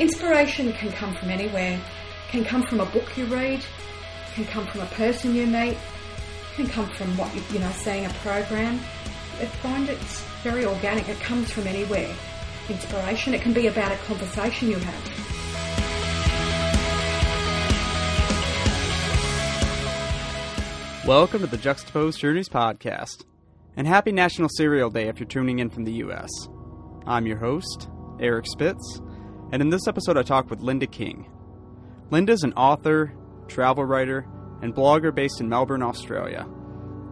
Inspiration can come from anywhere, can come from a book you read, can come from a person you meet, can come from what you, you know, seeing a program. I find it's very organic. It comes from anywhere. Inspiration. It can be about a conversation you have. Welcome to the Juxtaposed Journeys podcast, and happy National Cereal Day if you're tuning in from the U.S. I'm your host, Eric Spitz, and in this episode I talk with Linda King. Linda is an author, travel writer, and blogger based in Melbourne, Australia.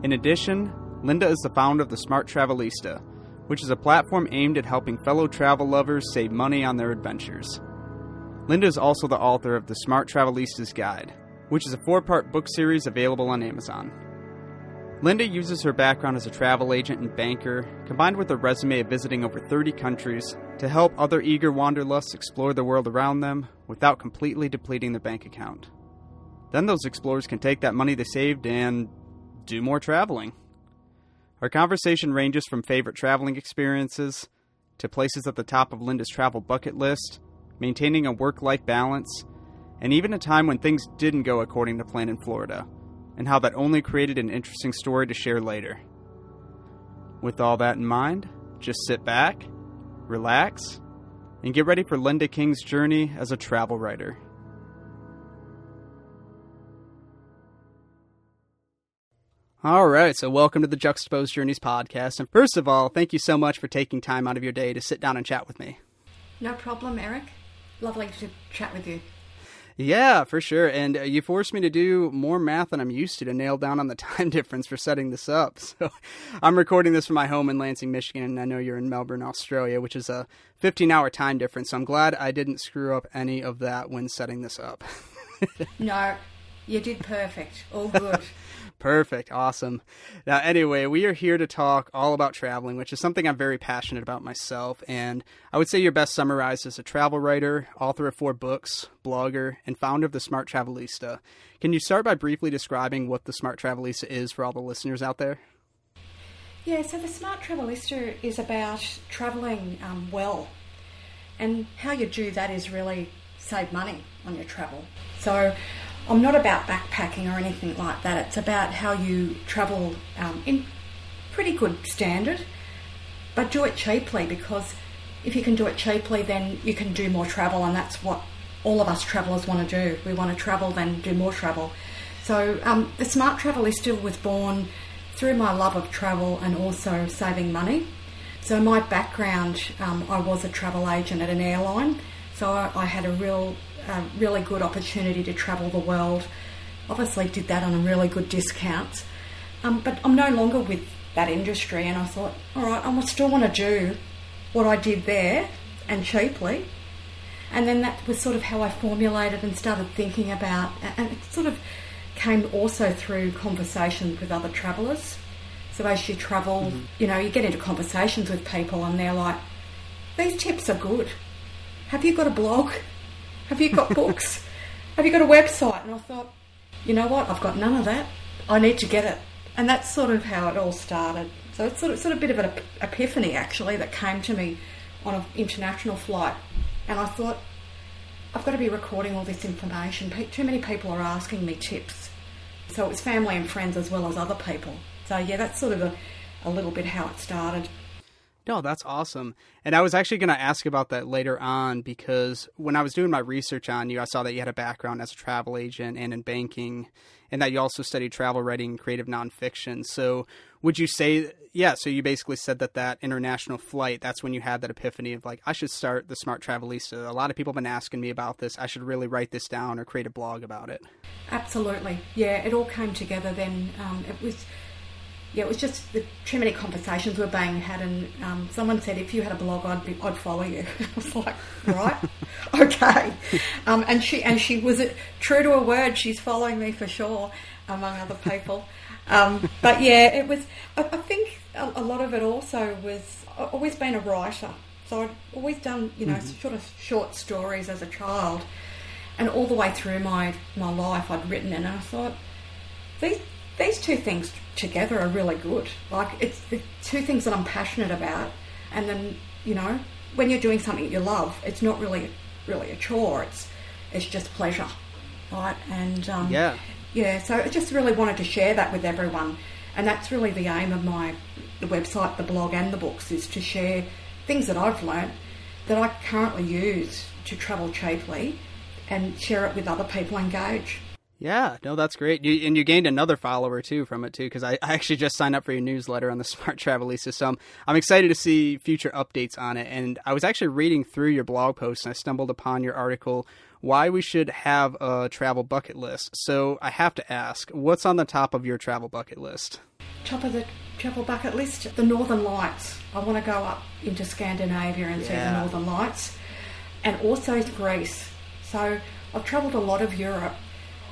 In addition, Linda is the founder of the Smart Travelista, which is a platform aimed at helping fellow travel lovers save money on their adventures. Linda is also the author of the Smart Travelista's Guide, which is a four part book series available on Amazon. Linda uses her background as a travel agent and banker, combined with a resume of visiting over 30 countries, to help other eager wanderlusts explore the world around them without completely depleting their bank account. Then those explorers can take that money they saved and do more traveling. Our conversation ranges from favorite traveling experiences to places at the top of Linda's travel bucket list, maintaining a work life balance, and even a time when things didn't go according to plan in Florida, and how that only created an interesting story to share later. With all that in mind, just sit back, relax, and get ready for Linda King's journey as a travel writer. All right, so welcome to the Juxtaposed Journeys podcast. And first of all, thank you so much for taking time out of your day to sit down and chat with me. No problem, Eric. Lovely to chat with you. Yeah, for sure. And uh, you forced me to do more math than I'm used to to nail down on the time difference for setting this up. So I'm recording this from my home in Lansing, Michigan, and I know you're in Melbourne, Australia, which is a 15 hour time difference. So I'm glad I didn't screw up any of that when setting this up. no, you did perfect. All good. Perfect. Awesome. Now, anyway, we are here to talk all about traveling, which is something I'm very passionate about myself. And I would say you're best summarized as a travel writer, author of four books, blogger, and founder of the Smart Travelista. Can you start by briefly describing what the Smart Travelista is for all the listeners out there? Yeah, so the Smart Travelista is about traveling um, well. And how you do that is really save money on your travel. So I'm not about backpacking or anything like that. It's about how you travel um, in pretty good standard, but do it cheaply because if you can do it cheaply, then you can do more travel, and that's what all of us travellers want to do. We want to travel, then do more travel. So um, the Smart Travelista was born through my love of travel and also saving money. So my background, um, I was a travel agent at an airline, so I, I had a real a really good opportunity to travel the world. Obviously, did that on a really good discount. Um, but I'm no longer with that industry, and I thought, all right, I still want to do what I did there and cheaply. And then that was sort of how I formulated and started thinking about, and it sort of came also through conversations with other travellers. So as you travel, mm-hmm. you know, you get into conversations with people, and they're like, "These tips are good. Have you got a blog? Have you got books? Have you got a website? And I thought, you know what? I've got none of that. I need to get it. And that's sort of how it all started. So it's sort of, sort of a bit of an epiphany actually that came to me on an international flight. And I thought, I've got to be recording all this information. Too many people are asking me tips. So it was family and friends as well as other people. So yeah, that's sort of a, a little bit how it started. No, that's awesome. And I was actually going to ask about that later on because when I was doing my research on you, I saw that you had a background as a travel agent and in banking, and that you also studied travel writing, and creative nonfiction. So, would you say, yeah? So you basically said that that international flight, that's when you had that epiphany of like, I should start the Smart Travelista. A lot of people have been asking me about this. I should really write this down or create a blog about it. Absolutely, yeah. It all came together then. Um, it was yeah, it was just the, too many conversations were being had, and um, someone said if you had a blog, I'd be, I'd follow you. I was like, right, okay. Um, and she and she was true to her word. She's following me for sure, among other people. Um, but yeah, it was. I, I think a, a, lot of it also was. I've always been a writer, so I'd always done you know mm-hmm. sort of short stories as a child, and all the way through my my life, I'd written, and I thought these these two things together are really good. Like it's the two things that I'm passionate about, and then you know when you're doing something you love, it's not really really a chore. It's it's just pleasure, right? And um, Yeah. yeah. So I just really wanted to share that with everyone, and that's really the aim of my the website, the blog, and the books is to share things that I've learnt that I currently use to travel cheaply, and share it with other people engage. Yeah, no, that's great. You, and you gained another follower too from it too, because I, I actually just signed up for your newsletter on the Smart Travelista. So I'm, I'm excited to see future updates on it. And I was actually reading through your blog post and I stumbled upon your article, Why We Should Have a Travel Bucket List. So I have to ask, what's on the top of your travel bucket list? Top of the travel bucket list, the Northern Lights. I want to go up into Scandinavia and see the Northern Lights, and also Greece. So I've travelled a lot of Europe,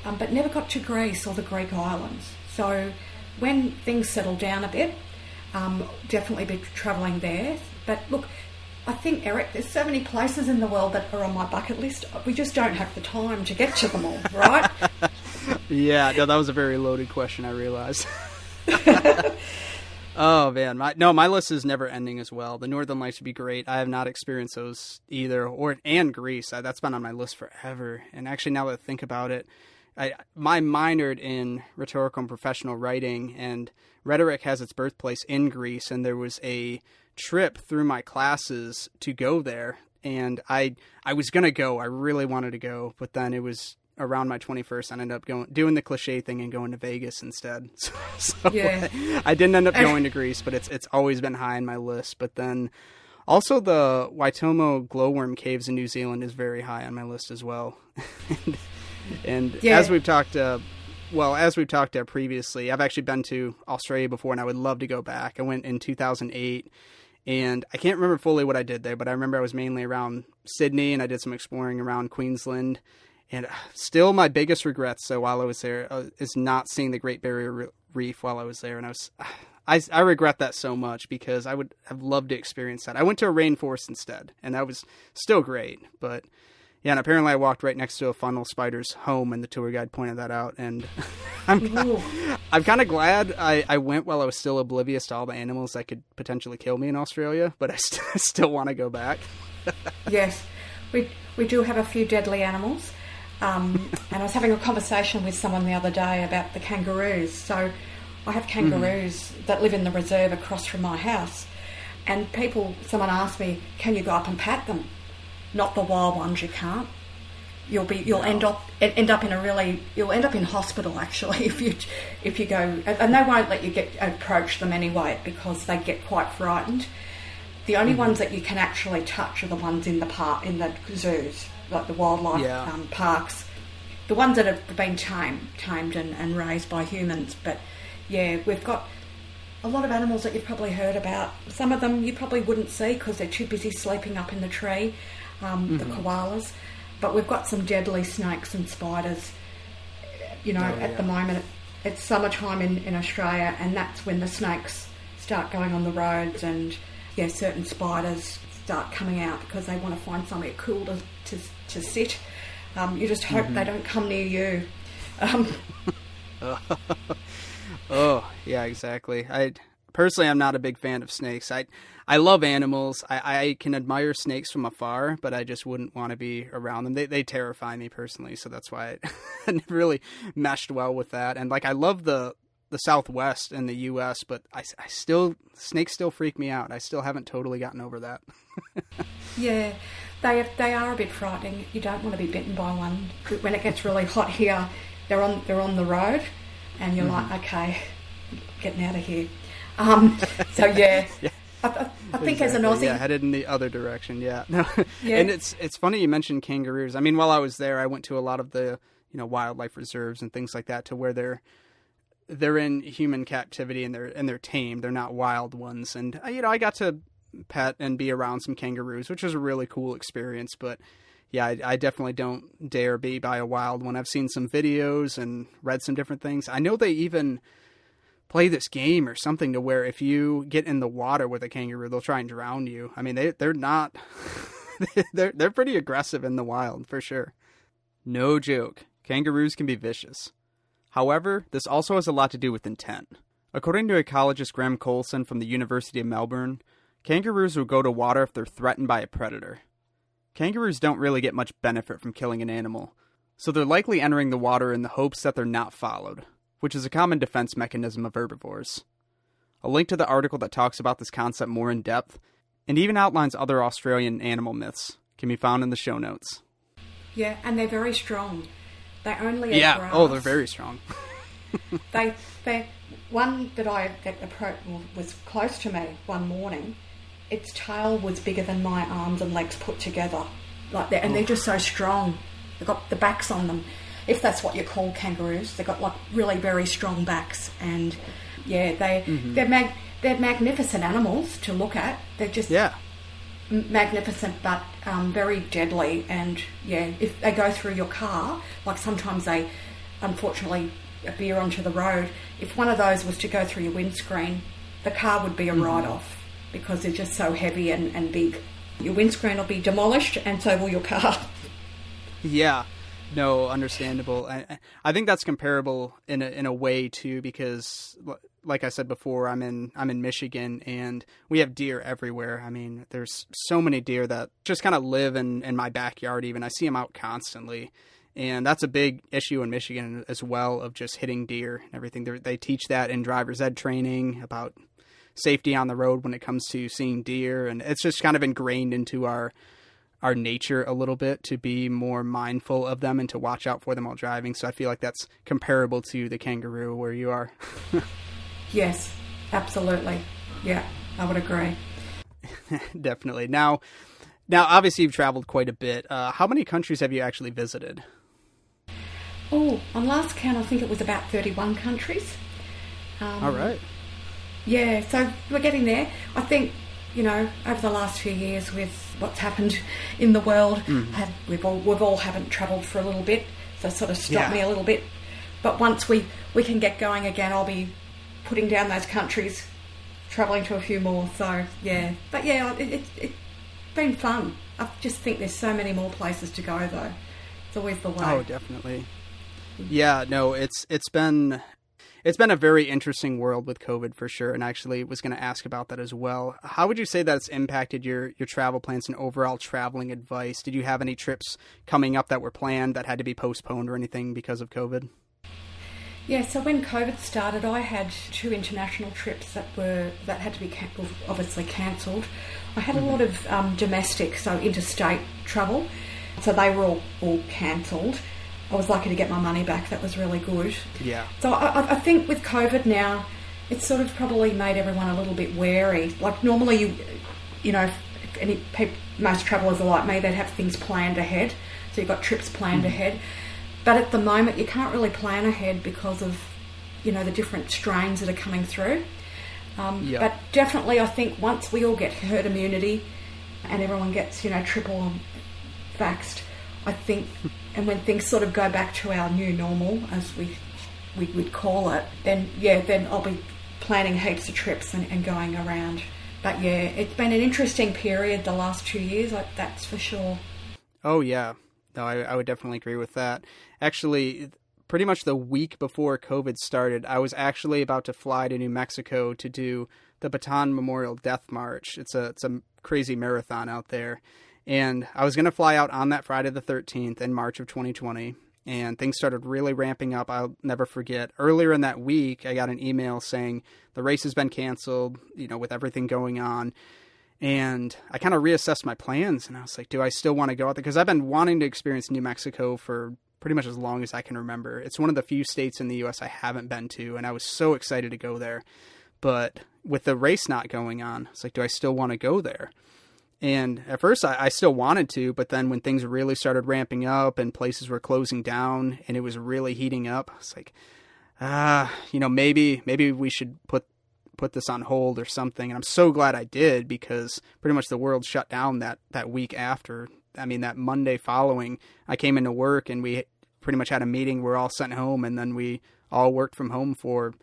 um, but never got to Greece or the Greek islands. So when things settle down a bit, um, definitely be travelling there. But look, I think Eric, there's so many places in the world that are on my bucket list. We just don't have the time to get to them all, right? Yeah, no, that was a very loaded question. I realized. oh man, my no, my list is never ending as well. The Northern Lights would be great. I have not experienced those either, or and Greece. I, that's been on my list forever. And actually, now that I think about it, I my minored in rhetorical and professional writing, and rhetoric has its birthplace in Greece. And there was a trip through my classes to go there, and I I was gonna go. I really wanted to go, but then it was around my 21st, I ended up going doing the cliche thing and going to Vegas instead. So, so Yeah. I didn't end up going to Greece, but it's it's always been high on my list. But then also the Waitomo glowworm caves in New Zealand is very high on my list as well. and and Yeah. as we've talked uh, well, as we've talked uh, previously, I've actually been to Australia before and I would love to go back. I went in 2008 and I can't remember fully what I did there, but I remember I was mainly around Sydney and I did some exploring around Queensland. And uh, still, my biggest regrets, so while I was there, uh, is not seeing the Great Barrier Reef while I was there. And I was, I, I regret that so much because I would have loved to experience that. I went to a rainforest instead, and that was still great. But yeah, and apparently I walked right next to a funnel spider's home, and the tour guide pointed that out. And I'm, Ooh. I'm kind of glad I, I went while I was still oblivious to all the animals that could potentially kill me in Australia, but I st- still want to go back. Yes, we we do have a few deadly animals. Um, and I was having a conversation with someone the other day about the kangaroos. So I have kangaroos that live in the reserve across from my house. And people, someone asked me, "Can you go up and pat them?" Not the wild ones, you can't. You'll be, you'll end up end up in a really, you'll end up in hospital actually if you if you go, and they won't let you get approach them anyway because they get quite frightened. The only ones that you can actually touch are the ones in the park, in the zoos, like the wildlife Yeah. um, parks. The ones that have been tamed, tamed and, and raised by humans. But yeah, we've got a lot of animals that you've probably heard about. Some of them you probably wouldn't see because they're too busy sleeping up in the tree, um, the koalas. But we've got some deadly snakes and spiders. You know, Oh, at the moment it's summertime in, in Australia, and that's when the snakes start going on the roads, and yeah, certain spiders start coming out because they want to find somewhere cool to to, to sit. Um, you just hope they don't come near you. Um, Oh, yeah, exactly. I personally, I'm not a big fan of snakes. I I love animals. I, I can admire snakes from afar, but I just wouldn't want to be around them. They they terrify me personally, so that's why it really meshed well with that. And like, I love the the Southwest and the U.S., but I, I still snakes still freak me out. I still haven't totally gotten over that. Yeah, they they are a bit frightening. You don't want to be bitten by one. When it gets really hot here, they're on they're on the road, and you're like, okay, getting out of here. Um, so yeah, I, I, I think as an Exactly, Aussie, yeah, headed in the other direction. Yeah, no, Yeah. and it's it's funny you mentioned kangaroos. I mean, while I was there, I went to a lot of the you know wildlife reserves and things like that, to where they're they're in human captivity and they're and they're tamed. They're not wild ones, and uh, you know I got to pet and be around some kangaroos, which was a really cool experience. But yeah, I, I definitely don't dare be by a wild one. I've seen some videos and read some different things. I know they even play this game or something to where if you get in the water with a kangaroo, they'll try and drown you. I mean, they they're not they're they're pretty aggressive in the wild for sure. No joke. Kangaroos can be vicious. However, this also has a lot to do with intent. According to ecologist Graeme Coulson from the University of Melbourne, kangaroos will go to water if they're threatened by a predator. kangaroos don't really get much benefit from killing an animal, so they're likely entering the water in the hopes that they're not followed, which is a common defense mechanism of herbivores. A link to the article that talks about this concept more in depth and even outlines other Australian animal myths can be found in the show notes. Yeah, and they're very strong. They only eat Yeah, grass. oh, they're very strong. they they one that I that approached was close to me one morning. Its tail was bigger than my arms and legs put together, like that, and they're oh. just so strong. They've got the backs on them, if that's what you call kangaroos. They've got like really very strong backs, and yeah, they Mm-hmm. they're mag- they're magnificent animals to look at. They're just Yeah. magnificent but um, very deadly and yeah if they go through your car like sometimes they unfortunately appear onto the road if one of those was to go through your windscreen the car would be a write-off because they're just so heavy and, and big your windscreen will be demolished and so will your car Yeah, no, understandable. I, I think that's comparable in a, in a way too, because like I said before, I'm in I'm in Michigan and we have deer everywhere. I mean, there's so many deer that just kind of live in in my backyard. Even I see them out constantly, and that's a big issue in Michigan as well of just hitting deer and everything. They're, they teach that in driver's ed training about safety on the road when it comes to seeing deer, and it's just kind of ingrained into our our nature a little bit to be more mindful of them and to watch out for them while driving. So I feel like that's comparable to the kangaroo where you are. yes absolutely yeah i would agree Definitely. Now, now obviously you've traveled quite a bit. Uh, how many countries have you actually visited? oh on last count i think it was about 31 countries um, All right. Yeah, so we're getting there. I think, you know, over the last few years with what's happened in the world, mm. had, we've all we've all haven't travelled for a little bit, so sort of stopped Yeah. me a little bit. But once we we can get going again, I'll be putting down those countries, travelling to a few more. So yeah, but yeah, it, it, it's been fun. I just think there's so many more places to go though. It's always the way. Oh, definitely. Yeah, no, it's it's been it's been a very interesting world with COVID for sure, and actually was going to ask about that as well. How would you say that's impacted your your travel plans and overall traveling advice? Did you have any trips coming up that were planned that had to be postponed or anything because of COVID? Yeah, so when COVID started, I had two international trips that were that had to be can- obviously cancelled. I had a lot of um, domestic, so interstate travel, so they were all, all cancelled. I was lucky to get my money back. That was really good. Yeah. So I, I- think with COVID now, it's sort of probably made everyone a little bit wary. Like normally, you you know, if any peop most travellers are like me, they'd have things planned ahead. So you've got trips planned ahead. But at the moment, you can't really plan ahead because of you know the different strains that are coming through. Um, Yeah. But definitely, I think once we all get herd immunity and everyone gets you know triple vaxxed, I think, and when things sort of go back to our new normal, as we we would call it, then yeah, then I'll be planning heaps of trips and, and going around. But yeah, it's been an interesting period the last two years, like, that's for sure. Oh yeah, no, I, I would definitely agree with that. Actually, pretty much the week before COVID started, I was actually about to fly to New Mexico to do the Bataan Memorial Death March. It's a it's a crazy marathon out there, and I was going to fly out on that Friday the thirteenth in March of 2020. And things started really ramping up. I'll never forget. Earlier in that week, I got an email saying the race has been canceled. You know, with everything going on, and I kind of reassessed my plans and I was like, do I still want to go out there? Because I've been wanting to experience New Mexico for pretty much as long as I can remember. It's one of the few states in the US I haven't been to, and I was so excited to go there. But with the race not going on, it's like, do I still want to go there? And at first, I, I still wanted to, but then when things really started ramping up and places were closing down and it was really heating up, it's like, ah, you know, maybe maybe we should put put this on hold or something. And I'm so glad I did because pretty much the world shut down that that week after. I mean, that Monday following, I came into work and we pretty much had a meeting. We're all sent home, and then we all worked from home for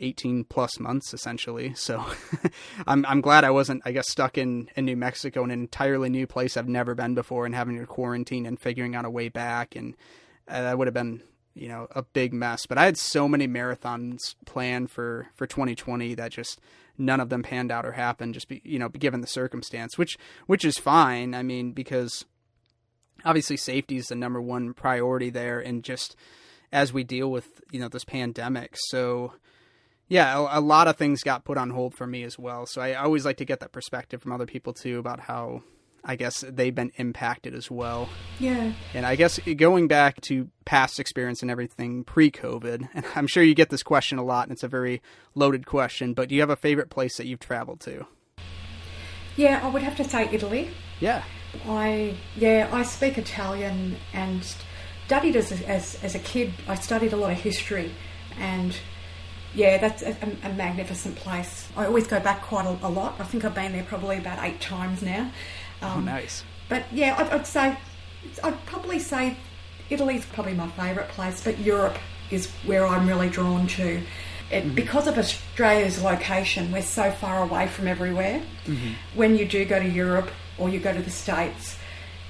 18 plus months essentially. So I'm I'm glad I wasn't I guess stuck in in New Mexico in an entirely new place I've never been before and having to quarantine and figuring out a way back and uh, that would have been you know a big mess. But I had so many marathons planned for for 2020 that just none of them panned out or happened just be you know given the circumstance which which is fine. I mean because obviously safety is the number one priority there, and just as we deal with you know this pandemic, so yeah, a, a lot of things got put on hold for me as well. So I always like to get that perspective from other people too about how I guess they've been impacted as well. Yeah. And I guess going back to past experience and everything pre COVID, and I'm sure you get this question a lot and it's a very loaded question, but do you have a favorite place that you've traveled to? Yeah, I would have to say Italy. Yeah. I yeah, I speak Italian and studied as a, as, as a kid. I studied a lot of history and yeah, that's a, a, magnificent place. I always go back quite a, a, lot. I think I've been there probably about eight times now. Oh, um, oh, nice. But yeah, I'd, I'd, say I'd probably say Italy's probably my favourite place, but Europe is where I'm really drawn to. It, mm-hmm. Because of Australia's location, we're so far away from everywhere. Mm-hmm. When you do go to Europe or you go to the States,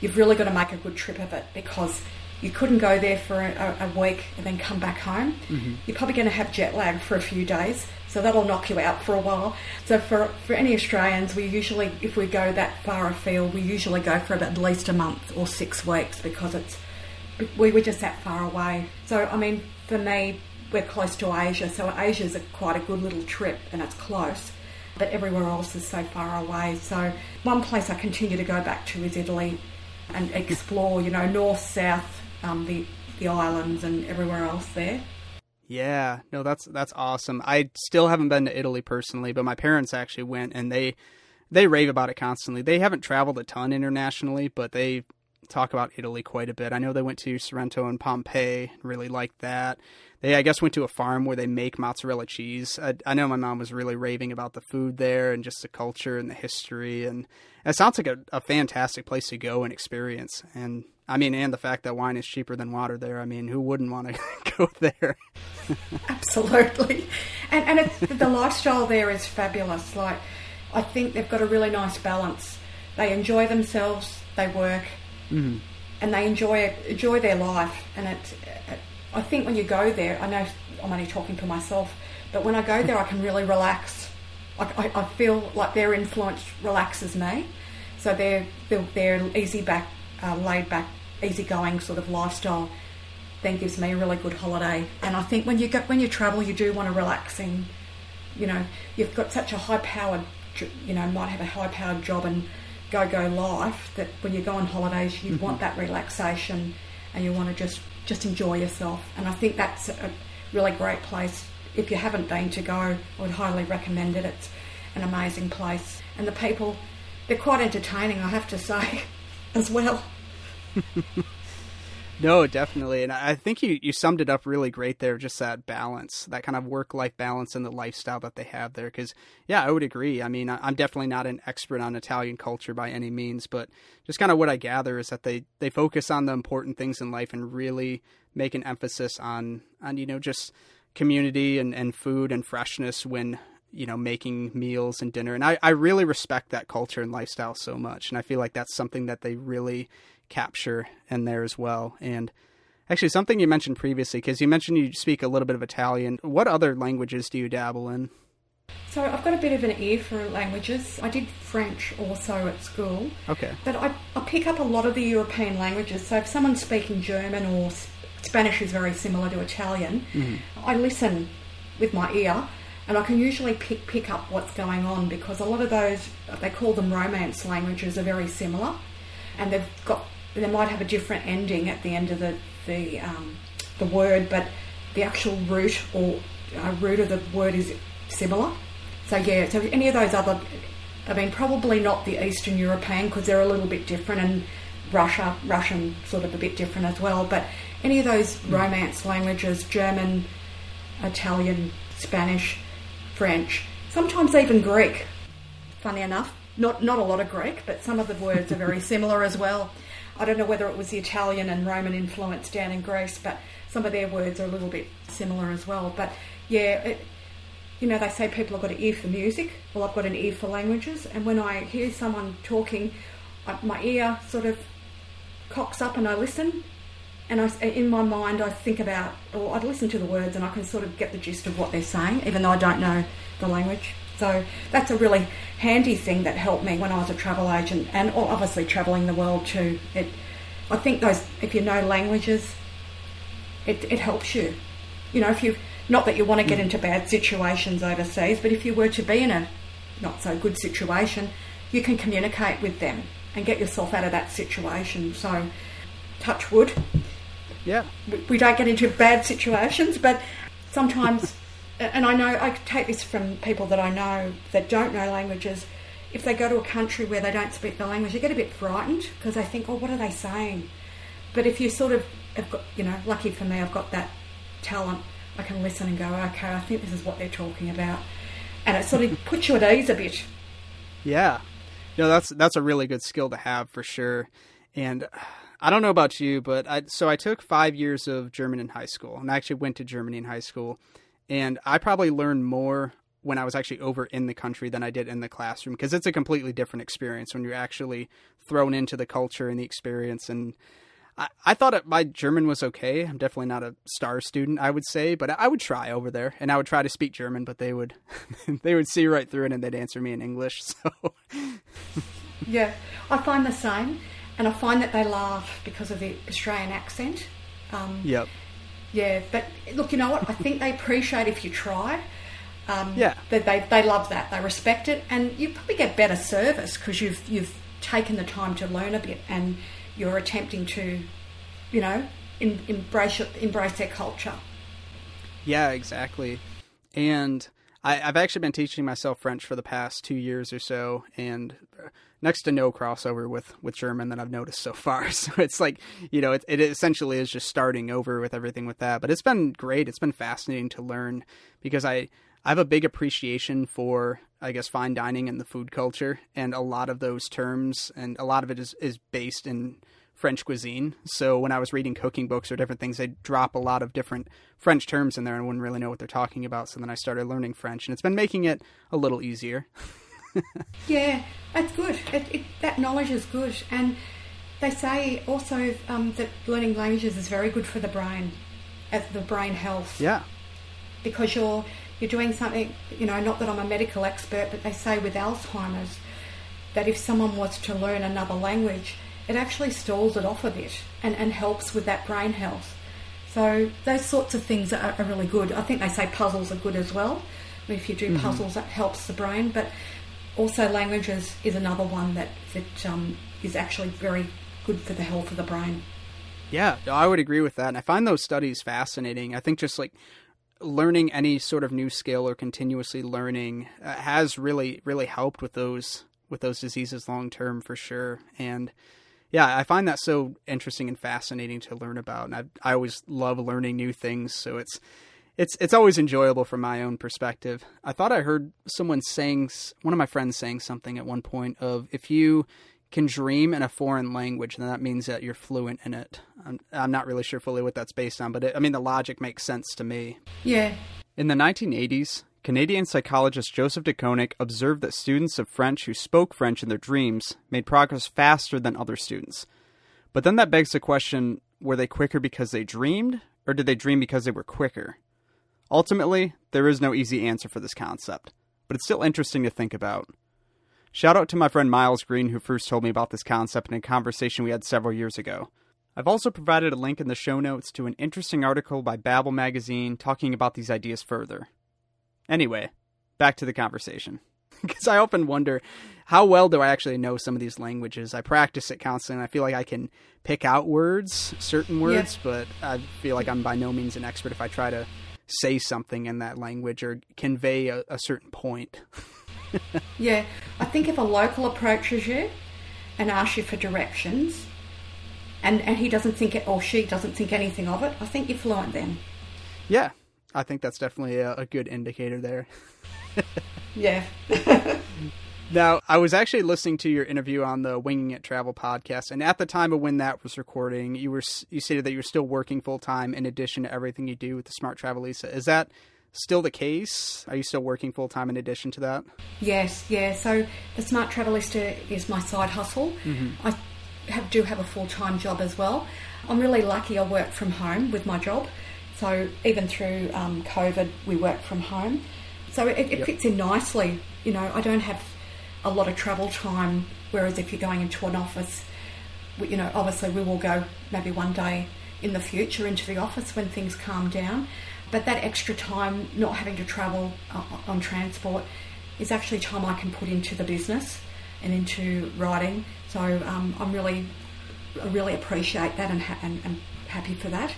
you've really got to make a good trip of it because you couldn't go there for a, a week and then come back home. Mm-hmm. You're probably going to have jet lag for a few days, so that'll knock you out for a while. So for for any Australians, we usually, if we go that far afield, we usually go for about at least a month or six weeks because it's we were just that far away. So I mean, for me, we're close to Asia, so Asia's a, quite a good little trip and it's close. But everywhere else is so far away. So one place I continue to go back to is Italy and explore, you know, north, south, um, the the islands and everywhere else there. Yeah, no, that's that's awesome. I still haven't been to Italy personally, but my parents actually went and they they rave about it constantly. They haven't traveled a ton internationally, but they talk about Italy quite a bit. I know they went to Sorrento and Pompeii, really liked that. They, I guess, went to a farm where they make mozzarella cheese. I, I know my mom was really raving about the food there and just the culture and the history, and it sounds like a, a fantastic place to go and experience. And I mean, and the fact that wine is cheaper than water there. I mean, who wouldn't want to go there? Absolutely, and and the lifestyle there is fabulous. Like, I think they've got a really nice balance. They enjoy themselves, they work, mm-hmm. and they enjoy enjoy their life. And it, it, I think when you go there, I know I'm only talking for myself, but when I go there, I can really relax. I, I, I feel like their influence relaxes me. So they're they're, they're easy back, uh, laid back easygoing sort of lifestyle then gives me a really good holiday. And I think when you go, when you travel, you do want to relax and you know you've got such a high powered you know might have a high powered job and go go life that when you go on holidays you mm-hmm. want that relaxation and you want to just just enjoy yourself. And I think that's a really great place. If you haven't been to go, I would highly recommend it. It's an amazing place, and the people they're quite entertaining. I have to say, as well. no, definitely. And I think you, you summed it up really great there, just that balance, that kind of work life balance and the lifestyle that they have there. Because, yeah, I would agree. I mean, I'm definitely not an expert on Italian culture by any means, but just kind of what I gather is that they, they focus on the important things in life and really make an emphasis on, on you know, just community and, and food and freshness when you know making meals and dinner and I, I really respect that culture and lifestyle so much and i feel like that's something that they really capture in there as well. And actually, something you mentioned previously, because you mentioned you speak a little bit of Italian. What other languages do you dabble in? So I've got a bit of an ear for languages. I did French also at school. Okay. But I, I pick up a lot of the European languages. So if someone's speaking German or Spanish is very similar to Italian, mm-hmm. I listen with my ear and I can usually pick, pick up what's going on because a lot of those, they call them romance languages, are very similar. And they've got they might have a different ending at the end of the the um, the word, but the actual root or uh, root of the word is similar. So yeah, so any of those other, I mean, probably not the Eastern European because they're a little bit different, and Russia, Russian, sort of a bit different as well. But any of those mm. Romance languages, German, Italian, Spanish, French, sometimes even Greek. Funny enough, not not a lot of Greek, but some of the words are very similar as well. I don't know whether it was the Italian and Roman influence down in Greece, but some of their words are a little bit similar as well. But yeah, it, you know, they say people have got an ear for music. Well, I've got an ear for languages, and when I hear someone talking, uh, my ear sort of cocks up and I listen. And I, uh, in my mind, I think about, or I listen to the words, and I can sort of get the gist of what they're saying, even though I don't know the language. So that's a really handy thing that helped me when I was a travel agent, and obviously travelling the world too. It I think those if you know languages, it, it helps you. You know, if you not that you want to get mm. into bad situations overseas, but if you were to be in a not so good situation, you can communicate with them and get yourself out of that situation. So, touch wood. Yeah. We, we don't get into bad situations, but sometimes, and I know I take this from people that I know that don't know languages. If they go to a country where they don't speak the language, they get a bit frightened because they think, "Oh, what are they saying?" But if you sort of have got, you know, lucky for me, I've got that talent. I can listen and go, "Okay, I think this is what they're talking about," and it sort of puts you at ease a bit. Yeah. No, that's that's a really good skill to have for sure. And I don't know about you, but I so I took five years of German in high school, and I actually went to Germany in high school, and I probably learned more when I was actually over in the country than I did in the classroom because it's a completely different experience when you're actually thrown into the culture and the experience. And I, I thought it, my German was okay. I'm definitely not a star student, I would say, but I would try over there and I would try to speak German, but they would they would see right through it and they'd answer me in English. So yeah, I find the same, and I find that they laugh because of the Australian accent. Um, yep. Yeah, but look, you know what? I think they appreciate if you try. Um, Yeah. They, they, they love that. They respect it, and you probably get better service because you've you've taken the time to learn a bit, and you're attempting to, you know, in, embrace embrace their culture. Yeah, exactly. And I, I've actually been teaching myself French for the past two years or so, and uh, next to no crossover with, with German that I've noticed so far. So it's like, you know, it, it essentially is just starting over with everything with that. But it's been great. It's been fascinating to learn because I, I have a big appreciation for, I guess, fine dining and the food culture. And a lot of those terms and a lot of it is, is based in French cuisine. So when I was reading cooking books or different things, they'd drop a lot of different French terms in there and wouldn't really know what they're talking about. So then I started learning French, and it's been making it a little easier. Yeah, that's good. It, it, that knowledge is good, and they say also um, that learning languages is very good for the brain, as the brain health. Yeah. because you're you're doing something. You know, not that I'm a medical expert, but they say with Alzheimer's that if someone was to learn another language, it actually stalls it off a bit and, and helps with that brain health. So those sorts of things are, are really good. I think they say puzzles are good as well. If you do puzzles, that helps the brain. But also languages is another one that that um, is actually very good for the health of the brain. Yeah, I would agree with that. And I find those studies fascinating. I think just like learning any sort of new skill or continuously learning uh, has really really helped with those with those diseases long term for sure. And yeah, I find that so interesting and fascinating to learn about. And I I always love learning new things, so it's it's it's always enjoyable from my own perspective. I thought I heard someone saying one of my friends saying something at one point of if you can dream in a foreign language, then that means that you're fluent in it. I'm, I'm not really sure fully what that's based on, but it, I mean the logic makes sense to me. Yeah, In the 1980s, Canadian psychologist Joseph De Koninck observed that students of French who spoke French in their dreams made progress faster than other students. But then that begs the question were they quicker because they dreamed, or did they dream because they were quicker? Ultimately, there is no easy answer for this concept, but it's still interesting to think about. Shout out to my friend Miles Green, who first told me about this concept in a conversation we had several years ago. I've also provided a link in the show notes to an interesting article by Babbel magazine talking about these ideas further. Anyway, back to the conversation. Because I often wonder how well do I actually know some of these languages? I practice it constantly, and I feel like I can pick out words, certain words, but I feel like I'm by no means an expert if I try to say something in that language or convey a, a certain point. Yeah, I think if a local approaches you and asks you for directions, and, and he doesn't think it or she doesn't think anything of it, I think you're fluent then. Yeah, I think that's definitely a, a good indicator there. Yeah. Now, I was actually listening to your interview on the Winging It Travel podcast, and at the time of when that was recording, you were you stated that you were still working full time in addition to everything you do with the Smart Travelista. Is that still the case? Are you still working full time in addition to that? yes, yeah. So the Smart Travelista is my side hustle. Mm-hmm. I have, do have a full time job as well. I'm really lucky I work from home with my job. So even through um, COVID, we work from home. So it, it Yep. fits in nicely. You know, I don't have a lot of travel time, whereas if you're going into an office, you know, obviously we will go maybe one day in the future into the office when things calm down. But that extra time, not having to travel uh, on transport, is actually time I can put into the business and into writing. So um, I'm really, I really appreciate that and, ha- and, and happy for that.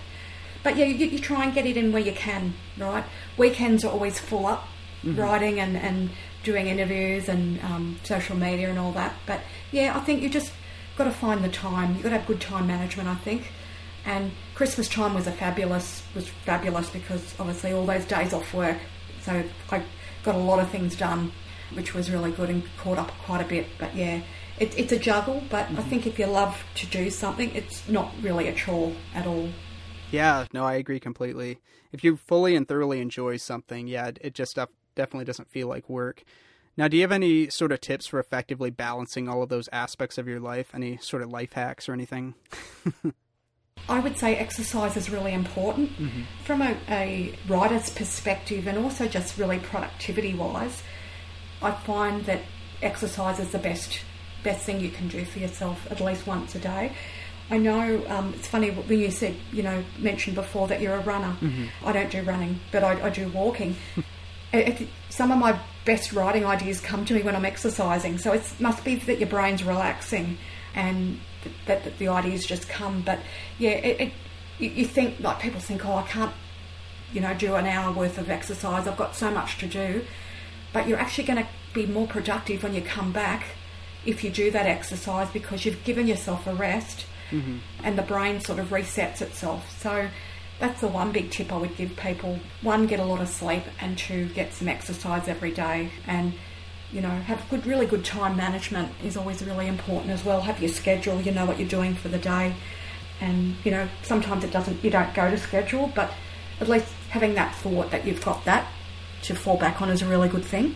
But yeah, you, you, try and get it in where you can, right? Weekends are always full up, mm-hmm. writing and, and doing interviews and um, social media and all that. But yeah, I think you just got to find the time. You've got to have good time management, I think. And Christmas time was a fabulous was fabulous because obviously all those days off work, so I got a lot of things done, which was really good and caught up quite a bit. But yeah, it, it's a juggle. But mm-hmm. I think if you love to do something, it's not really a chore at all. Yeah, no, I agree completely. If you fully and thoroughly enjoy something, yeah, it just definitely doesn't feel like work. Now, do you have any sort of tips for effectively balancing all of those aspects of your life? Any sort of life hacks or anything? I would say exercise is really important mm-hmm. from a, a writer's perspective and also just really productivity wise. I find that exercise is the best best thing you can do for yourself at least once a day. I know um, it's funny when you said, you know, mentioned before that you're a runner. Mm-hmm. I don't do running, but I, I do walking. it, it, some of my best writing ideas come to me when I'm exercising. So it must be that your brain's relaxing and that, that the ideas just come. But yeah, it, it, you think like people think, oh, I can't, you know, do an hour worth of exercise. I've got so much to do. But you're actually going to be more productive when you come back if you do that exercise because you've given yourself a rest mm-hmm. and the brain sort of resets itself. So that's the one big tip I would give people. One, get a lot of sleep, and two, get some exercise every day. And you know, have good, really good time management is always really important as well. Have your schedule, you know what you're doing for the day, and you know sometimes it doesn't, you don't go to schedule, but at least having that thought that you've got that to fall back on is a really good thing.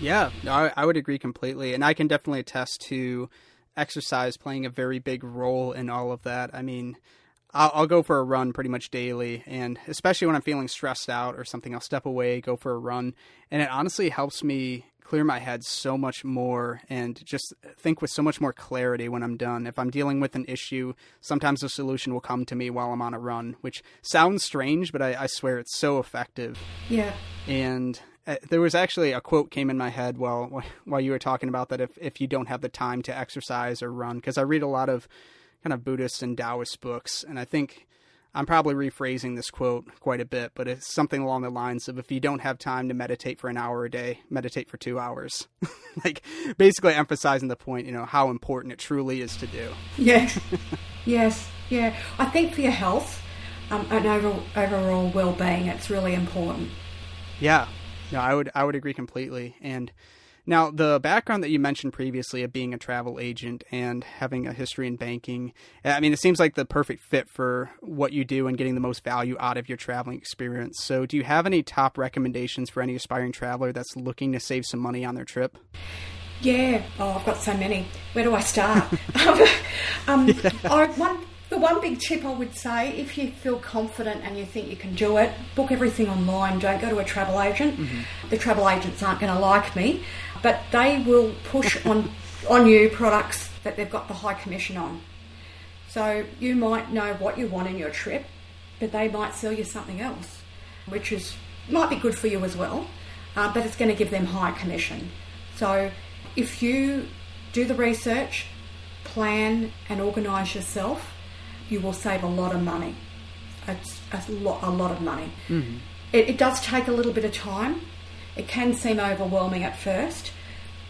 Yeah, I, I would agree completely, and I can definitely attest to exercise playing a very big role in all of that. I mean, I'll, I'll, go for a run pretty much daily, and especially when I'm feeling stressed out or something, I'll step away, go for a run, and it honestly helps me clear my head so much more and just think with so much more clarity when I'm done. If I'm dealing with an issue, sometimes a solution will come to me while I'm on a run, which sounds strange, but I, I swear it's so effective. Yeah. And uh, there was actually a quote came in my head while while you were talking about that if if you don't have the time to exercise or run because I read a lot of kind of Buddhist and Taoist books and I think I'm probably rephrasing this quote quite a bit, but it's something along the lines of if you don't have time to meditate for an hour a day, meditate for two hours. like basically emphasizing the point, you know, how important it truly is to do. Yes. yes. Yeah. I think for your health um, and overall, overall well being, it's really important. Yeah. No, I would I would agree completely. And now, the background that you mentioned previously of being a travel agent and having a history in banking, I mean, it seems like the perfect fit for what you do and getting the most value out of your traveling experience. So, do you have any top recommendations for any aspiring traveler that's looking to save some money on their trip? Yeah, oh, I've got so many. Where do I start? um, yeah. I, one the one big tip I would say, if you feel confident and you think you can do it, book everything online. Don't go to a travel agent. Mm-hmm. The travel agents aren't going to like me, but they will push on on you products that they've got the high commission on. So you might know what you want in your trip, but they might sell you something else, which is might be good for you as well, uh, but it's going to give them high commission. So if you do the research, plan and organise yourself, you will save a lot of money. It's a lot, a lot of money. Mm-hmm. It, it does take a little bit of time. It can seem overwhelming at first,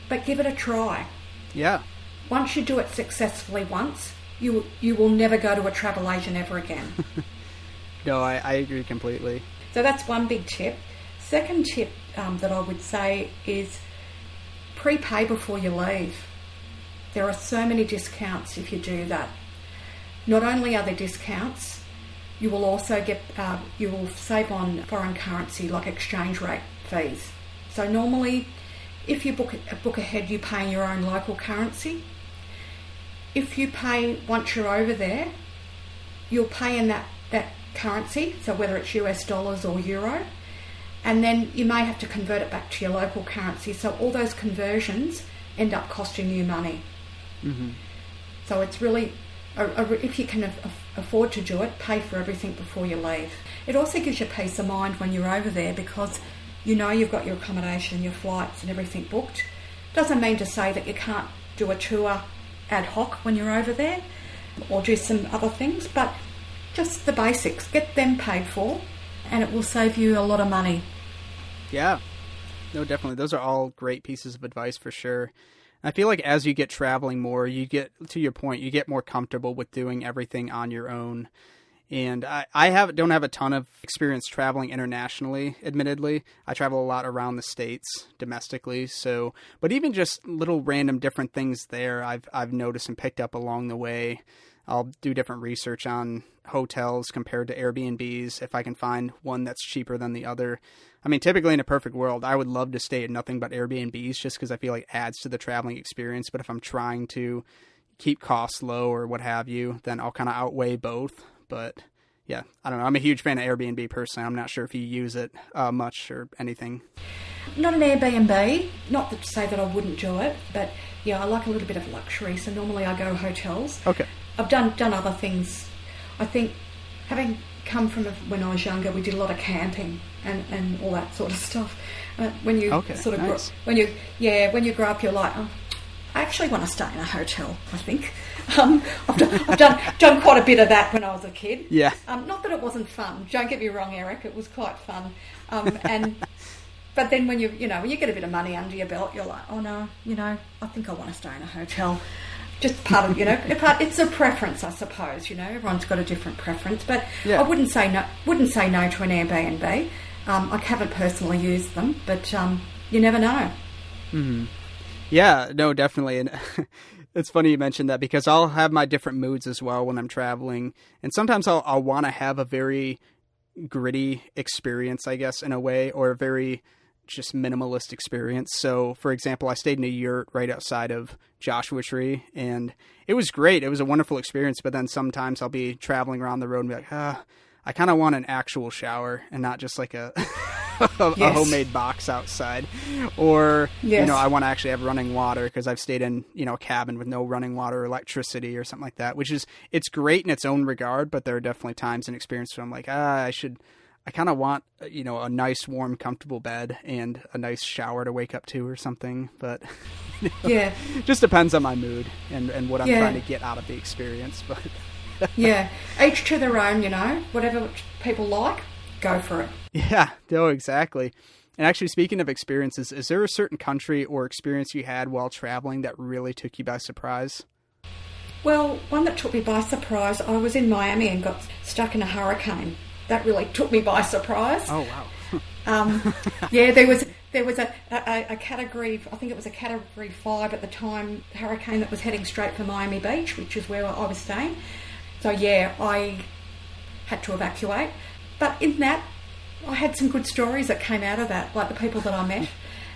but give it a try. Yeah. Once you do it successfully once, you you will never go to a travel agent ever again. no, I, I agree completely. So that's one big tip. Second tip um, that I would say is prepay before you leave. There are so many discounts if you do that. Not only are there discounts, you will also get uh, you will save on foreign currency like exchange rate fees. So normally, if you book a book ahead, you pay in your own local currency. If you pay once you're over there, you'll pay in that that currency. So whether it's US dollars or euro, and then you may have to convert it back to your local currency. So all those conversions end up costing you money. Mm-hmm. So it's really, a, a, if you can afford to do it, pay for everything before you leave. It also gives you peace of mind when you're over there because you know you've got your accommodation, your flights, and everything booked. Doesn't mean to say that you can't do a tour ad hoc when you're over there or do some other things, but just the basics. Get them paid for, and it will save you a lot of money. Yeah, no, definitely. Those are all great pieces of advice for sure. I feel like as you get traveling more, you get to your point, you get more comfortable with doing everything on your own. And I, I have don't have a ton of experience traveling internationally, admittedly. I travel a lot around the states domestically, so but even just little random different things there I've I've noticed and picked up along the way. I'll do different research on hotels compared to Airbnbs if I can find one that's cheaper than the other. I mean, typically in a perfect world, I would love to stay at nothing but Airbnbs just because I feel like it adds to the traveling experience. But if I'm trying to keep costs low or what have you, then I'll kind of outweigh both. But yeah, I don't know. I'm a huge fan of Airbnb personally. I'm not sure if you use it uh, much or anything. Not an Airbnb. Not to say that I wouldn't do it, but yeah, I like a little bit of luxury. So normally I go hotels. Okay. I've done done other things. I think having come from when I was younger, we did a lot of camping and, and all that sort of stuff. Uh, when you okay, sort of nice. grow, when you yeah when you grow up, you're like, oh, I actually want to stay in a hotel. I think um, I've, done, I've done done quite a bit of that when I was a kid. Yeah. Um, not that it wasn't fun. Don't get me wrong, Eric. It was quite fun. Um, and but then when you you know when you get a bit of money under your belt, you're like, oh no, you know, I think I want to stay in a hotel just part of you know part, it's a preference I suppose you know everyone's got a different preference but yeah. I wouldn't say no wouldn't say no to an Airbnb um, I haven't personally used them but um, you never know mm-hmm. yeah no definitely and it's funny you mentioned that because I'll have my different moods as well when I'm traveling and sometimes I'll, I'll want to have a very gritty experience I guess in a way or a very just minimalist experience. So, for example, I stayed in a yurt right outside of Joshua Tree, and it was great. It was a wonderful experience. But then sometimes I'll be traveling around the road and be like, ah, I kind of want an actual shower and not just like a a, yes. a, homemade box outside, or yes. you know, I want to actually have running water because I've stayed in you know a cabin with no running water or electricity or something like that. Which is it's great in its own regard, but there are definitely times and experiences where I'm like, ah, I should I kind of want uh, you know a nice, warm, comfortable bed and a nice shower to wake up to or something. But you know, yeah, just depends on my mood and and what I'm yeah. trying to get out of the experience. But yeah, each to their own. You know, whatever people like, go for it. Yeah, no, exactly. And actually, speaking of experiences, is there a certain country or experience you had while traveling that really took you by surprise? Well, one that took me by surprise, I was in Miami and got stuck in a hurricane that really took me by surprise. Oh wow! um, yeah, there was there was a, a, a, category, I think it was a category five at the time, hurricane that was heading straight for Miami Beach, which is where I was staying. So yeah, I had to evacuate. But in that, I had some good stories that came out of that, like the people that I met,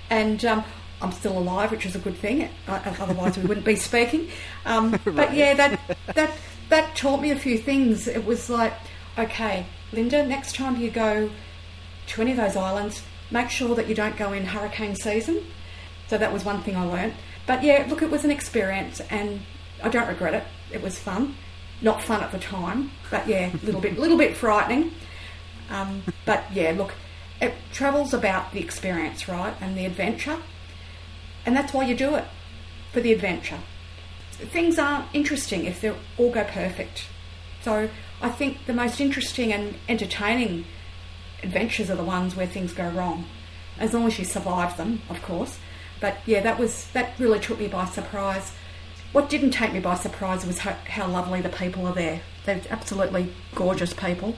and um, I'm still alive, which is a good thing. Otherwise, we wouldn't be speaking. Um, right. But yeah, that that that taught me a few things. It was like, okay, Linda, next time you go to any of those islands, make sure that you don't go in hurricane season. So that was one thing I learnt. But yeah, look, it was an experience and I don't regret it. It was fun. Not fun at the time, but yeah, a little bit, little bit frightening. Um, but yeah, look, it travel's about the experience, right, and the adventure, and that's why you do it for the adventure. Things aren't interesting if they all go perfect. So I think the most interesting and entertaining adventures are the ones where things go wrong, as long as you survive them, of course. But yeah, that was that really took me by surprise. What didn't take me by surprise was how, how lovely the people are there. They're absolutely gorgeous people,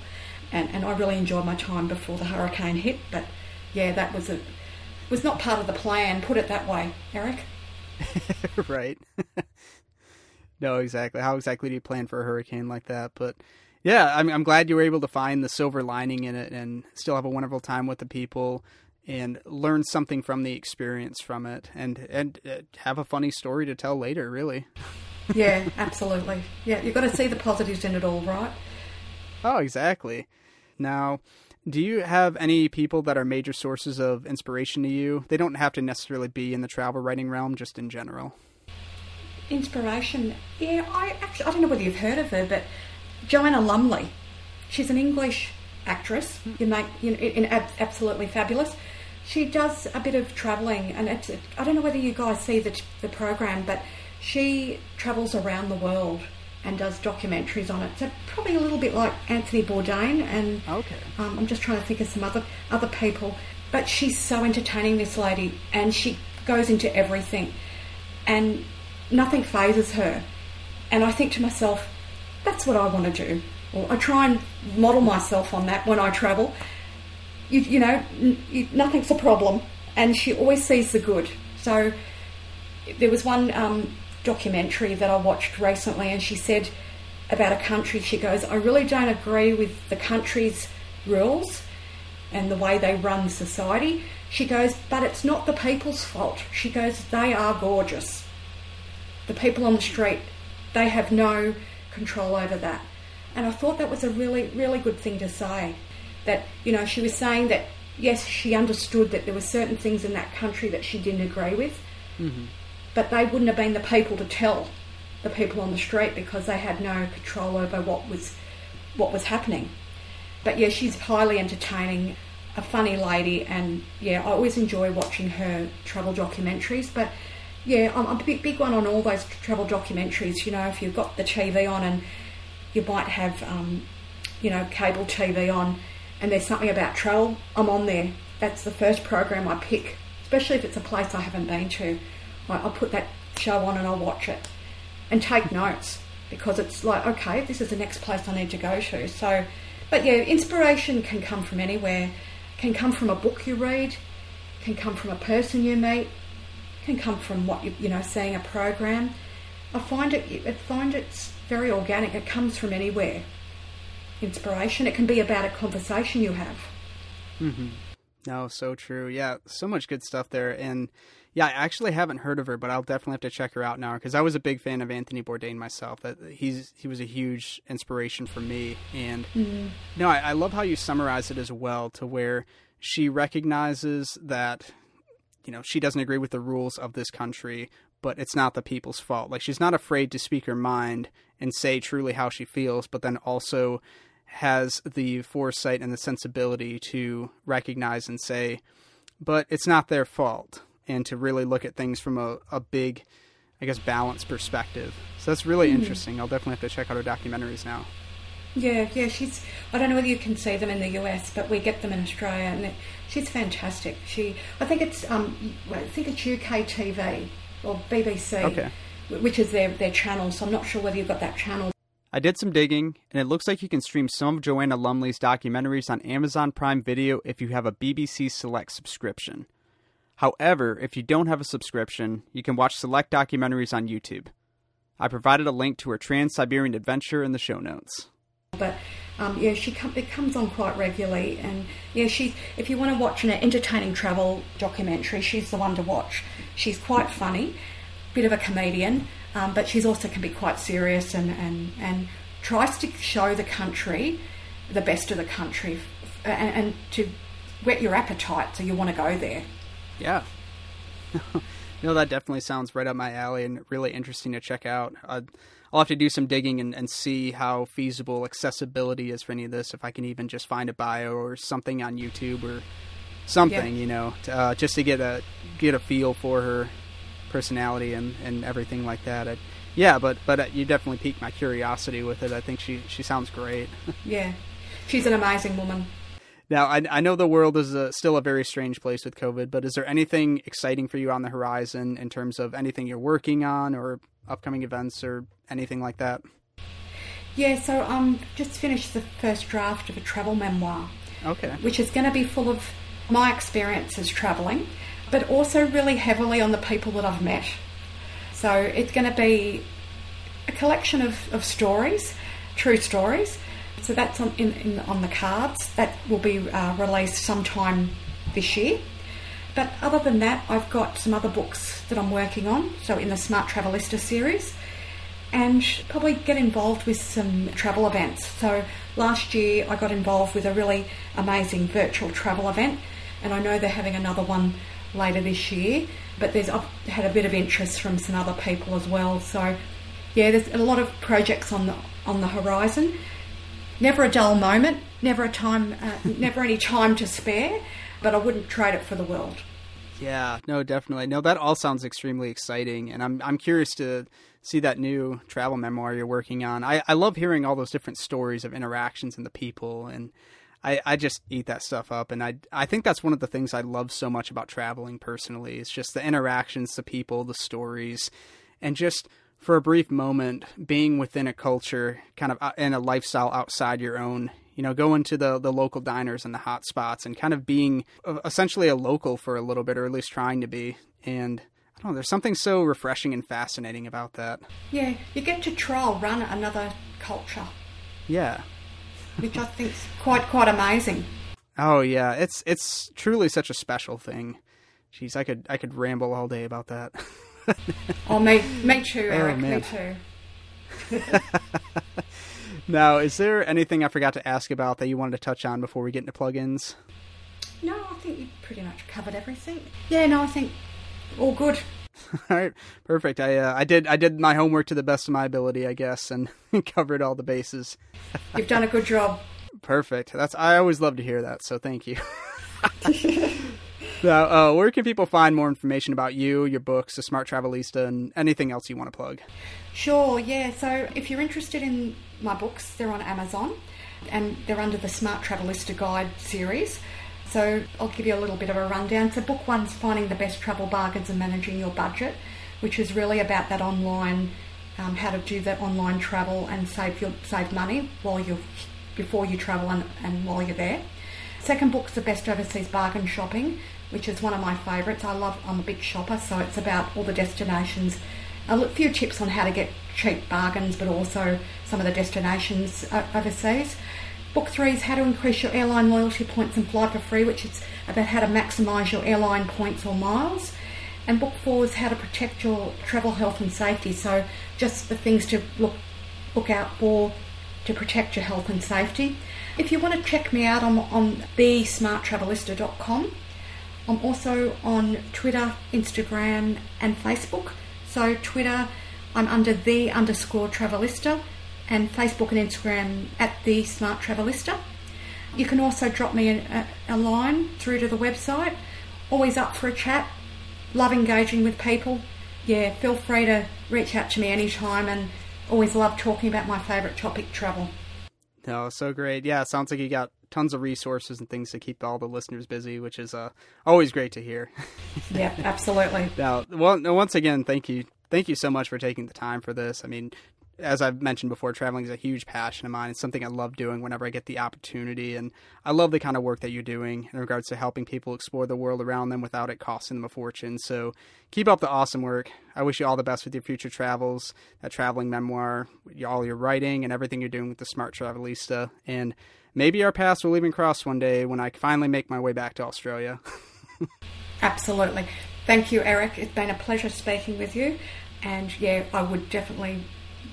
and, and I really enjoyed my time before the hurricane hit. But yeah, that was a was not part of the plan. Put it that way, Eric. right. no, exactly. How exactly do you plan for a hurricane like that? But yeah, I'm, I'm glad you were able to find the silver lining in it and still have a wonderful time with the people and learn something from the experience from it and and uh, have a funny story to tell later really. Yeah absolutely. Yeah you've got to see the positives in it all right? Oh exactly. Now do you have any people that are major sources of inspiration to you? They don't have to necessarily be in the travel writing realm just in general inspiration, yeah, I actually I don't know whether you've heard of her, but Joanna Lumley. She's an English actress. You make you know, in, ab- absolutely fabulous. She does a bit of travelling, and it's, I don't know whether you guys see the the program, but she travels around the world and does documentaries on it. So probably a little bit like Anthony Bourdain, and Okay. um, I'm just trying to think of some other other people. But she's so entertaining, this lady, and she goes into everything, and nothing phases her. And I think to myself, that's what I want to do. Or I try and model myself on that when I travel. You, you know, you, nothing's a problem, and she always sees the good. So there was one um, documentary that I watched recently, and she said about a country, she goes, I really don't agree with the country's rules and the way they run society. She goes, but it's not the people's fault. She goes, they are gorgeous. The people on the street, they have no control over that. And I thought that was a really, really good thing to say. That, you know, she was saying that, yes, she understood that there were certain things in that country that she didn't agree with, mm-hmm. but they wouldn't have been the people to tell the people on the street because they had no control over what was what was happening. But yeah, she's highly entertaining, a funny lady, and yeah, I always enjoy watching her travel documentaries. But yeah, I'm a big big one on all those travel documentaries. You know, if you've got the TV on and you might have um, you know cable TV on, and there's something about travel, I'm on there. That's the first program I pick, especially if it's a place I haven't been to. I'll put that show on and I'll watch it and take notes because it's like, okay, this is the next place I need to go to. So, but yeah, inspiration can come from anywhere. Can come from a book you read, can come from a person you meet, can come from what you you know seeing a program. I find it I find it's very organic. It comes from anywhere. Inspiration. It can be about a conversation you have. Mm-hmm. No, so true. Yeah, so much good stuff there. And yeah, I actually haven't heard of her, but I'll definitely have to check her out now because I was a big fan of Anthony Bourdain myself. That he's he was a huge inspiration for me. And no, I, I love how you summarize it as well, to where she recognizes that you know she doesn't agree with the rules of this country, but it's not the people's fault. Like she's not afraid to speak her mind and say truly how she feels, but then also has the foresight and the sensibility to recognize and say, but it's not their fault, and to really look at things from a, a big, I guess, balanced perspective. So that's really mm-hmm. interesting. I'll definitely have to check out her documentaries now. Yeah, yeah, she's. I don't know whether you can see them in the US, but we get them in Australia, and it, she's fantastic. She, I think it's, um, I think it's UK TV or BBC, Okay. which is their their channel. So I'm not sure whether you've got that channel. I did some digging, and it looks like you can stream some of Joanna Lumley's documentaries on Amazon Prime Video if you have a BBC Select subscription. However, if you don't have a subscription, you can watch select documentaries on YouTube. I provided a link to her Trans Siberian adventure in the show notes. But um, yeah, she com- it comes on quite regularly, and yeah, she. If you want to watch an entertaining travel documentary, she's the one to watch. She's quite funny, bit of a comedian, um, but she's also can be quite serious and and and tries to show the country, the best of the country, and, and to whet your appetite so you want to go there. Yeah. no, that definitely sounds right up my alley and really interesting to check out. Uh, I'll have to do some digging and, and see how feasible accessibility is for any of this. If I can even just find a bio or something on YouTube or something, Yeah. you know, to, uh, just to get a get a feel for her personality and, and everything like that. I, yeah, but but uh, you definitely piqued my curiosity with it. I think she she sounds great. Yeah, she's an amazing woman. Now, I, I know the world is a, still a very strange place with COVID, but is there anything exciting for you on the horizon in terms of anything you're working on or upcoming events or anything like that? Yeah, so I um, just finished the first draft of a travel memoir. Okay. which is going to be full of my experiences travelling, but also really heavily on the people that I've met. So it's going to be a collection of, of stories, true stories. So that's on, in, in, on the cards. That will be uh, released sometime this year. But other than that, I've got some other books that I'm working on. So in the Smart Travelista series, and probably get involved with some travel events. So last year I got involved with a really amazing virtual travel event, and I know they're having another one later this year. But there's I've had a bit of interest from some other people as well. So yeah, there's a lot of projects on the on the horizon. Never a dull moment, never a time, uh, never any time to spare. But I wouldn't trade it for the world. Yeah, no, definitely. No, that all sounds extremely exciting, and I'm I'm curious to see that new travel memoir you're working on. I, I love hearing all those different stories of interactions and the people, and I, I just eat that stuff up. And I I think that's one of the things I love so much about traveling personally. It's just the interactions, the people, the stories, and just for a brief moment being within a culture, kind of uh, in a lifestyle outside your own you know, going to the the local diners and the hot spots and kind of being essentially a local for a little bit, or at least trying to be. And I don't know, there's something so refreshing and fascinating about that. Yeah, you get to trial run another culture. Yeah. which I think is quite quite amazing. Oh yeah, it's it's truly such a special thing. Jeez, I could I could ramble all day about that. oh me me too, Eric. Oh, me too. Now, is there anything I forgot to ask about that you wanted to touch on before we get into plugins? No, I think you pretty much covered everything. Yeah, no, I think all good. all right, perfect. I uh, I did I did my homework to the best of my ability, I guess, and covered all the bases. You've done a good job. Perfect. That's I always love to hear that. So thank you. Now, uh, where can people find more information about you, your books, the Smart Travelista, and anything else you want to plug? Sure. Yeah. So if you're interested in my books. They're on Amazon and they're under the Smart Travelista Guide series. So I'll give you a little bit of a rundown. So book one's finding the best travel bargains and managing your budget, which is really about that online, um, how to do that online travel and save your save money while you before you travel and, and while you're there. Second book's the best overseas bargain shopping, which is one of my favourites. I love. I'm a big shopper, so it's about all the destinations a few tips on how to get cheap bargains, but also some of the destinations uh, overseas. Book three is how to increase your airline loyalty points and fly for free, which is about how to maximise your airline points or miles. And book four is how to protect your travel health and safety. So just the things to look look out for to protect your health and safety. If you want to check me out, I'm on thesmarttravelista.com. I'm also on Twitter, Instagram, and Facebook. So Twitter, I'm under the underscore Travelista, and Facebook and Instagram at the Smart Travelista. You can also drop me a, a, line through to the website. Always up for a chat. Love engaging with people. Yeah, feel free to reach out to me anytime, and always love talking about my favourite topic, travel. No, so great. Yeah, sounds like you got tons of resources and things to keep all the listeners busy, which is uh, always great to hear. yeah, absolutely. Now, well, once again, thank you, thank you so much for taking the time for this. I mean, as I've mentioned before, traveling is a huge passion of mine. It's something I love doing whenever I get the opportunity, and I love the kind of work that you're doing in regards to helping people explore the world around them without it costing them a fortune. So keep up the awesome work. I wish you all the best with your future travels, that traveling memoir, all your writing, and everything you're doing with the Smart Travelista. And maybe our paths will even cross one day when I finally make my way back to Australia. Absolutely. Thank you, Eric. It's been a pleasure speaking with you. And yeah, I would definitely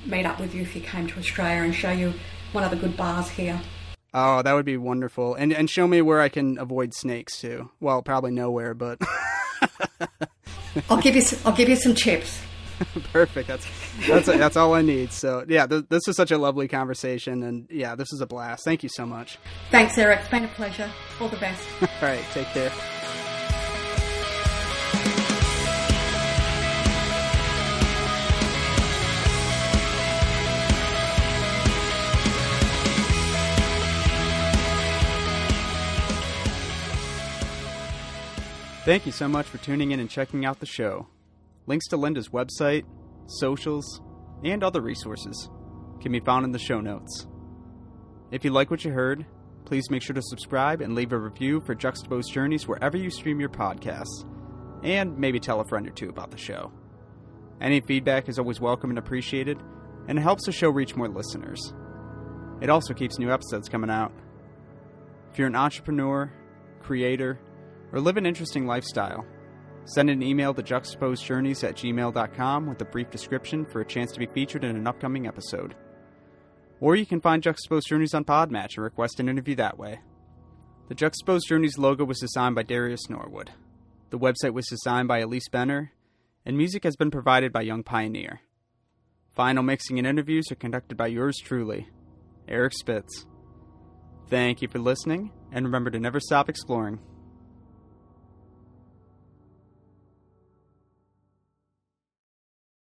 meet up with you if you came to Australia and show you one of the good bars here. Oh, that would be wonderful. And and show me where I can avoid snakes too. Well, probably nowhere, but I'll give you some, I'll give you some tips. Perfect. That's that's that's all I need. So yeah, th- this was such a lovely conversation, and yeah, this is a blast. Thank you so much. Thanks, Eric. It's been a pleasure. All the best. all right. Take care. Thank you so much for tuning in and checking out the show. Links to Linda's website, socials, and other resources can be found in the show notes. If you like what you heard, please make sure to subscribe and leave a review for Juxtaposed Journeys wherever you stream your podcasts, and maybe tell a friend or two about the show. Any feedback is always welcome and appreciated, and it helps the show reach more listeners. It also keeps new episodes coming out. If you're an entrepreneur, creator, or live an interesting lifestyle, send an email to juxtaposedjourneys at gmail.com with a brief description for a chance to be featured in an upcoming episode. Or you can find Juxtaposed Journeys on Podmatch and request an interview that way. The Juxtaposed Journeys logo was designed by Darius Norwood. The website was designed by Elise Benner, and music has been provided by Young Pioneer. Final mixing and interviews are conducted by yours truly, Eric Spitz. Thank you for listening, and remember to never stop exploring.